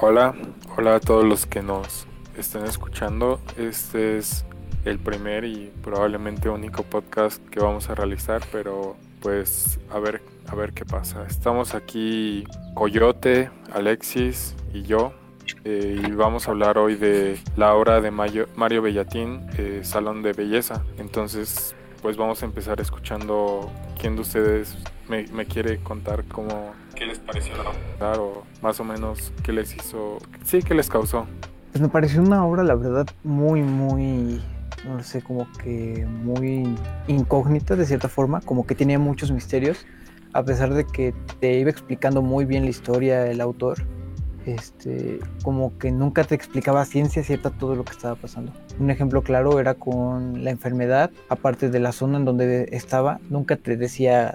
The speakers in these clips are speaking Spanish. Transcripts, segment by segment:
Hola, hola a todos los que nos estén escuchando. Este es el primer y probablemente único podcast que vamos a realizar, pero pues a ver, a ver qué pasa. Estamos aquí Coyote, Alexis y yo. eh, y vamos a hablar hoy de la obra de Mayo- Mario Bellatín, eh, Salón de Belleza. Entonces, pues vamos a empezar escuchando quién de ustedes me, me quiere contar cómo, qué les pareció la obra o más o menos qué les hizo, sí, qué les causó. Pues me pareció una obra, la verdad, muy, muy, no sé, como que muy incógnita de cierta forma, como que tenía muchos misterios, a pesar de que te iba explicando muy bien la historia el autor, este, como que nunca te explicaba ciencia cierta todo lo que estaba pasando. Un ejemplo claro era con la enfermedad, aparte de la zona en donde estaba, nunca te decía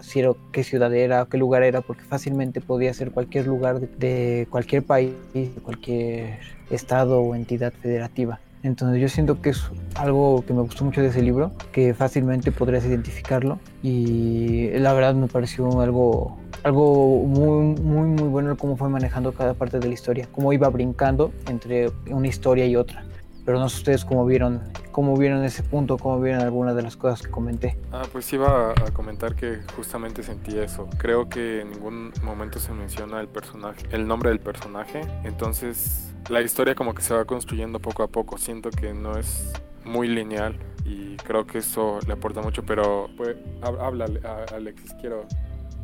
qué ciudad era, qué lugar era, porque fácilmente podía ser cualquier lugar de, de cualquier país, de cualquier estado o entidad federativa. Entonces yo siento que es algo que me gustó mucho de ese libro, que fácilmente podrías identificarlo y la verdad me pareció algo, algo muy, muy, muy bueno cómo fue manejando cada parte de la historia, cómo iba brincando entre una historia y otra. Pero no sé ustedes cómo vieron, cómo vieron ese punto, cómo vieron algunas de las cosas que comenté. Ah, pues iba a comentar que justamente sentí eso. Creo que en ningún momento se menciona el personaje, el nombre del personaje. Entonces, la historia como que se va construyendo poco a poco. Siento que no es muy lineal y creo que eso le aporta mucho. Pero, pues, hab- habla, Alexis. Quiero,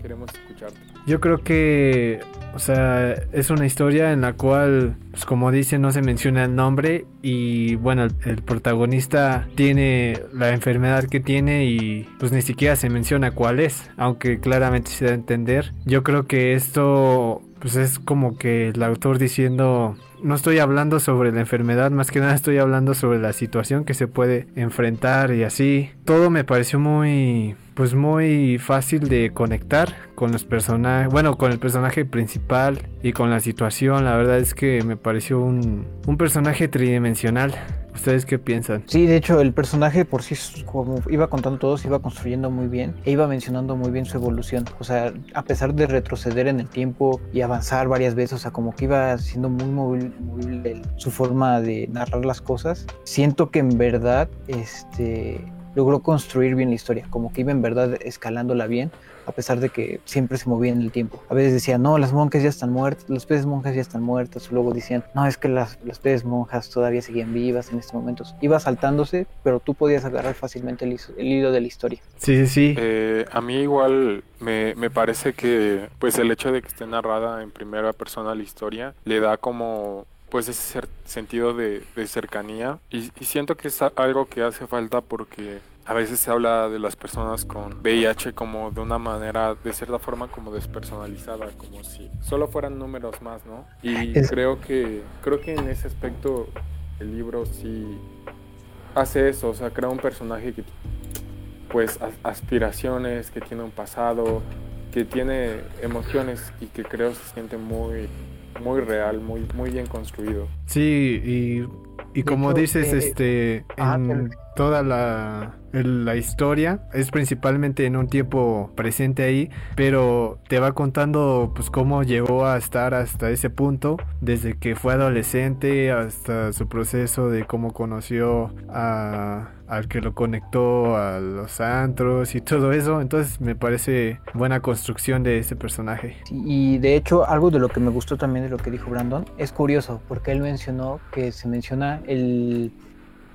queremos escucharte. Yo creo que, o sea, es una historia en la cual, pues como dice, no se menciona el nombre y bueno, el, el protagonista tiene la enfermedad que tiene y pues ni siquiera se menciona cuál es, aunque claramente se da a entender. Yo creo que esto, pues es como que el autor diciendo, no estoy hablando sobre la enfermedad, más que nada estoy hablando sobre la situación que se puede enfrentar y así. Todo me pareció muy, pues muy fácil de conectar con los personajes, bueno, con el personaje principal y con la situación. La verdad es que me pareció un, un personaje tridimensional. ¿Ustedes qué piensan? Sí, de hecho el personaje por sí, como iba contando todo, se iba construyendo muy bien e iba mencionando muy bien su evolución. O sea, a pesar de retroceder en el tiempo y avanzar varias veces, o sea, como que iba siendo muy móvil, su forma de narrar las cosas, siento que en verdad este, logró construir bien la historia, como que iba en verdad escalándola bien, a pesar de que siempre se movía en el tiempo. A veces decía, no, las monjas ya están muertas, los peces monjas ya están muertas, luego decían, no, es que las, las peces monjas todavía seguían vivas en estos momentos. Iba saltándose, pero tú podías agarrar fácilmente el hilo de la historia. Sí, sí, sí. Eh, a mí igual me, me parece que pues el hecho de que esté narrada en primera persona la historia le da como pues ese sentido de, de cercanía. Y, y siento que es algo que hace falta porque a veces se habla de las personas con VIH como de una manera de cierta forma como despersonalizada como si solo fueran números más no y Es- creo que creo que en ese aspecto el libro sí hace eso o sea crea un personaje que pues as- aspiraciones, que tiene un pasado, que tiene emociones y que creo se siente muy muy real, muy muy bien construido. Sí, y, y como hecho, dices, eh, este, ah, en pero- toda la, la historia es principalmente en un tiempo presente ahí, pero te va contando pues cómo llegó a estar hasta ese punto, desde que fue adolescente hasta su proceso de cómo conoció a, al que lo conectó a los antros y todo eso, entonces me parece buena construcción de ese personaje. Y de hecho, algo de lo que me gustó también de lo que dijo Brandon es curioso, porque él mencionó que se menciona el,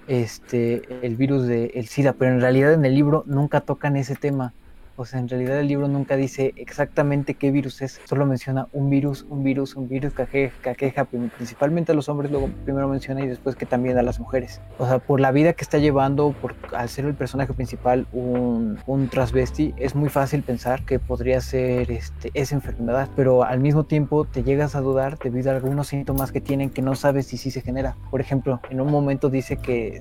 este, el virus del el SIDA, pero en realidad en el libro nunca tocan ese tema. O sea, en realidad el libro nunca dice exactamente qué virus es, solo menciona un virus, un virus, un virus que aque- que aqueja principalmente a los hombres, luego primero menciona y después que también a las mujeres. O sea, por la vida que está llevando, por, al ser el personaje principal un, un transvesti, es muy fácil pensar que podría ser este, esa enfermedad, pero al mismo tiempo te llegas a dudar debido a algunos síntomas que tienen que no sabes si sí se genera. Por ejemplo, en un momento dice que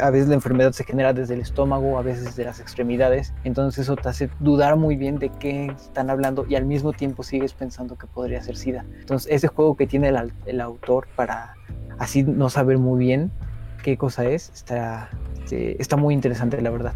a veces la enfermedad se genera desde el estómago, a veces de las extremidades, entonces eso te hace dudar muy bien de qué están hablando y al mismo tiempo sigues pensando que podría ser SIDA. Entonces ese juego que tiene el, el autor para así no saber muy bien qué cosa es, está, está muy interesante la verdad.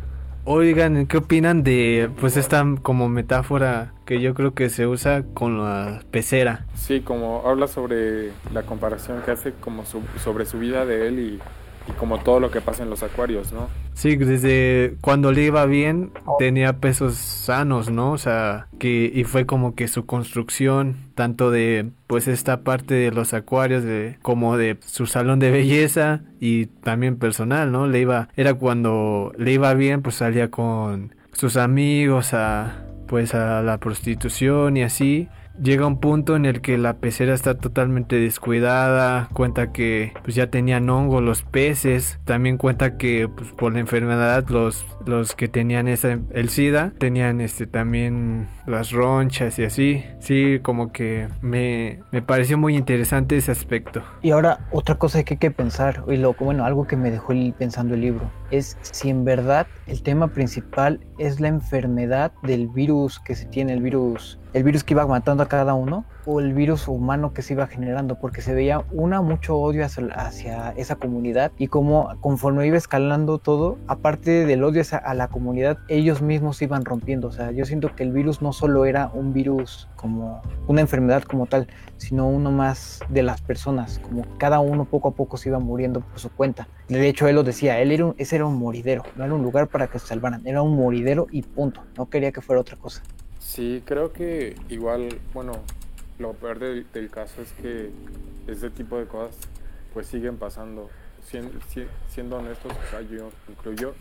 Oigan, ¿qué opinan de pues esta como metáfora que yo creo que se usa con la pecera? Sí, como habla sobre la comparación que hace como sobre su vida de él y y como todo lo que pasa en los acuarios, ¿no? Sí, desde cuando le iba bien tenía pesos sanos, ¿no? O sea, que y fue como que su construcción tanto de pues esta parte de los acuarios de como de su salón de belleza y también personal, ¿no? Le iba era cuando le iba bien, pues salía con sus amigos a pues a la prostitución y así llega un punto en el que la pecera está totalmente descuidada, cuenta que pues ya tenían hongo los peces, también cuenta que pues, por la enfermedad los, los que tenían esa, el SIDA tenían este también las ronchas y así, sí, como que me, me pareció muy interesante ese aspecto. Y ahora otra cosa que hay que pensar, y lo, bueno, algo que me dejó pensando el libro, es si en verdad el tema principal es la enfermedad del virus que se tiene, el virus el virus que iba matando a cada uno o el virus humano que se iba generando, porque se veía una mucho odio hacia, esa comunidad y como conforme iba escalando todo, aparte del odio a la comunidad, ellos mismos se iban rompiendo. O sea, yo siento que el virus no solo era un virus como una enfermedad como tal, sino uno más de las personas, como cada uno poco a poco se iba muriendo por su cuenta. De hecho, él lo decía, él era ese era un moridero, no era un lugar para que se salvaran, era un moridero y punto, no quería que fuera otra cosa. Sí, creo que igual, bueno, lo peor del, caso es que ese tipo de cosas pues siguen pasando. Siendo, siendo honestos, o sea, yo incluyo,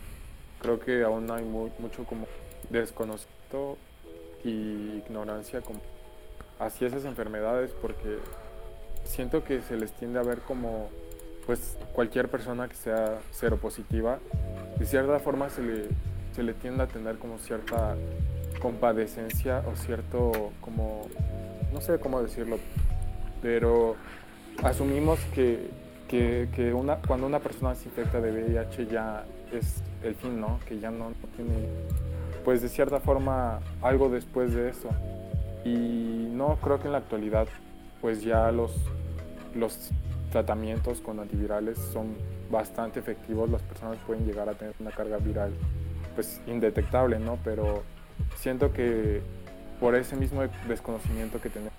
creo que aún hay mucho como desconocimiento y ignorancia como hacia esas enfermedades porque siento que se les tiende a ver como pues cualquier persona que sea seropositiva de cierta forma se le, se le tiende a tener como cierta compadecencia o cierto como, no sé cómo decirlo, pero asumimos que, que, una, cuando una persona se infecta de VIH ya es el fin, ¿no? Que ya no, tiene, pues de cierta forma, algo después de eso. Y no creo que en la actualidad, pues ya los, los tratamientos con antivirales son bastante efectivos, las personas pueden llegar a tener una carga viral pues indetectable, ¿no? Pero siento que por ese mismo desconocimiento que tenemos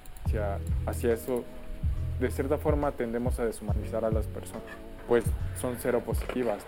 hacia, eso, de cierta forma tendemos a deshumanizar a las personas, pues son cero positivas.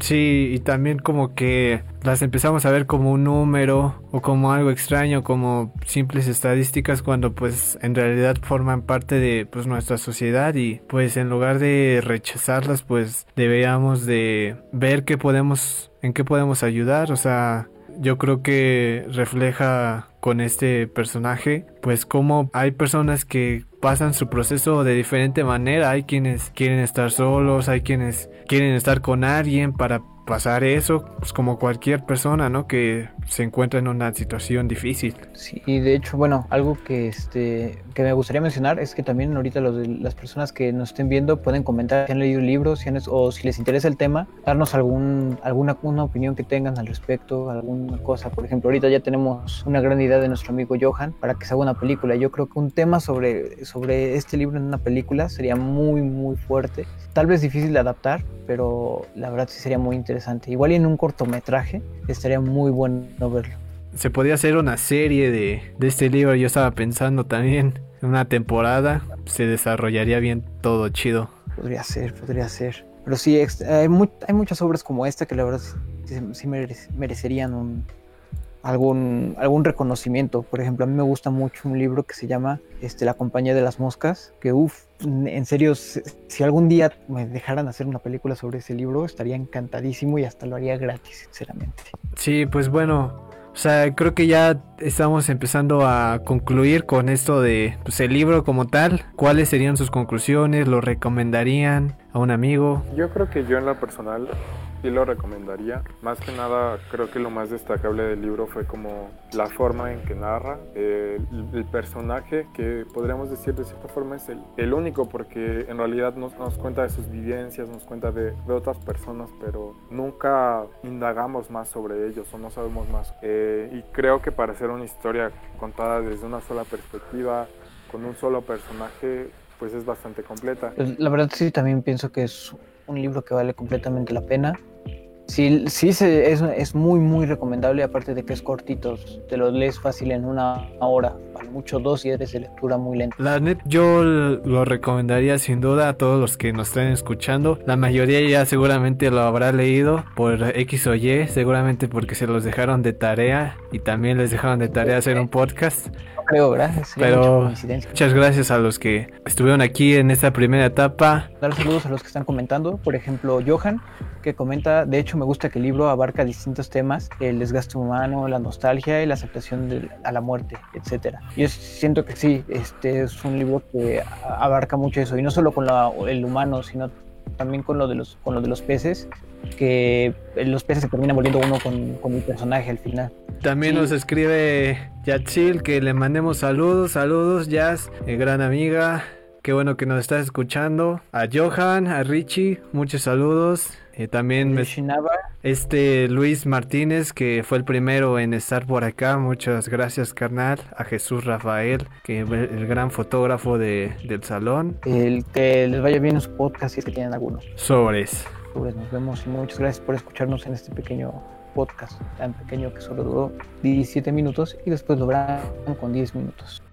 Sí, y también como que las empezamos a ver como un número o como algo extraño, como simples estadísticas cuando pues en realidad forman parte de pues nuestra sociedad y pues en lugar de rechazarlas pues deberíamos de ver qué podemos en qué podemos ayudar, o sea, yo creo que refleja con este personaje, pues como hay personas que pasan su proceso de diferente manera, hay quienes quieren estar solos, hay quienes quieren estar con alguien para pasar eso, pues como cualquier persona, ¿no? Que se encuentra en una situación difícil. Sí, y de hecho, bueno, algo que este que me gustaría mencionar es que también ahorita los, las personas que nos estén viendo pueden comentar si han leído libros si o si les interesa el tema, darnos algún alguna una opinión que tengan al respecto, alguna cosa. Por ejemplo, ahorita ya tenemos una gran idea de nuestro amigo Johan para que se haga una película. Yo creo que un tema sobre sobre este libro en una película sería muy muy fuerte, tal vez difícil de adaptar, pero la verdad sí sería muy interesante. Igual en un cortometraje estaría muy bueno verlo. Se podría hacer una serie de, de este libro, yo estaba pensando también, una temporada, se desarrollaría bien todo chido. Podría ser, podría ser. Pero sí, hay, hay muchas obras como esta que la verdad sí, merecerían un, algún, algún reconocimiento. Por ejemplo, a mí me gusta mucho un libro que se llama este, La compañía de las moscas, que uff, en serio, si algún día me dejaran hacer una película sobre ese libro, estaría encantadísimo y hasta lo haría gratis, sinceramente. Sí, pues bueno, o sea, creo que ya estamos empezando a concluir con esto de pues, el libro como tal. ¿Cuáles serían sus conclusiones? ¿Lo recomendarían a un amigo? Yo creo que yo en lo personal sí lo recomendaría. Más que nada, creo que lo más destacable del libro fue como la forma en que narra. el, personaje, que podríamos decir de cierta forma es el, el único, porque en realidad nos, nos, cuenta de sus vivencias, nos cuenta de, de, otras personas, pero nunca indagamos más sobre ellos o no sabemos más. Eh, y creo que para hacer una historia contada desde una sola perspectiva, con un solo personaje, pues es bastante completa. La verdad sí, también pienso que es un libro que vale completamente la pena Sí, sí se- es, es muy, muy recomendable, aparte de que es cortito, te lo lees fácil en una hora, para mucho dos y eres de lectura muy lenta. La net, yo lo recomendaría sin duda a todos los que nos estén escuchando. La mayoría ya seguramente lo habrá leído por X o Y, seguramente porque se los dejaron de tarea y también les dejaron de tarea hacer un podcast. Creo. Sería Pero-. Muchas gracias a los que estuvieron aquí en esta primera etapa. Dar saludos a los que están comentando, por ejemplo, Johan, que comenta, de hecho me gusta que el libro abarca distintos temas, el desgaste humano, la nostalgia y la aceptación de, a la muerte, etcétera. Yo siento que sí, este es un libro que abarca mucho eso, y no solo con la- el humano, sino también con lo de los, con lo de los peces, que los peces se terminan volviendo uno con, con el personaje al final. También Sí. nos escribe Yatsil que le mandemos saludos, saludos, Jazz, eh, gran amiga. Qué bueno que nos estás escuchando. A Johan, a Richie, muchos saludos. Eh, también me- este Luis Martínez, que fue el primero en estar por acá. Muchas gracias, carnal. A Jesús Rafael, que es el gran fotógrafo de- del salón. el que les vaya bien en su podcast si es que tienen alguno. Sobres. Nos vemos y muchas gracias por escucharnos en este pequeño podcast tan pequeño que solo duró 17 minutos y después lo con 10 minutos.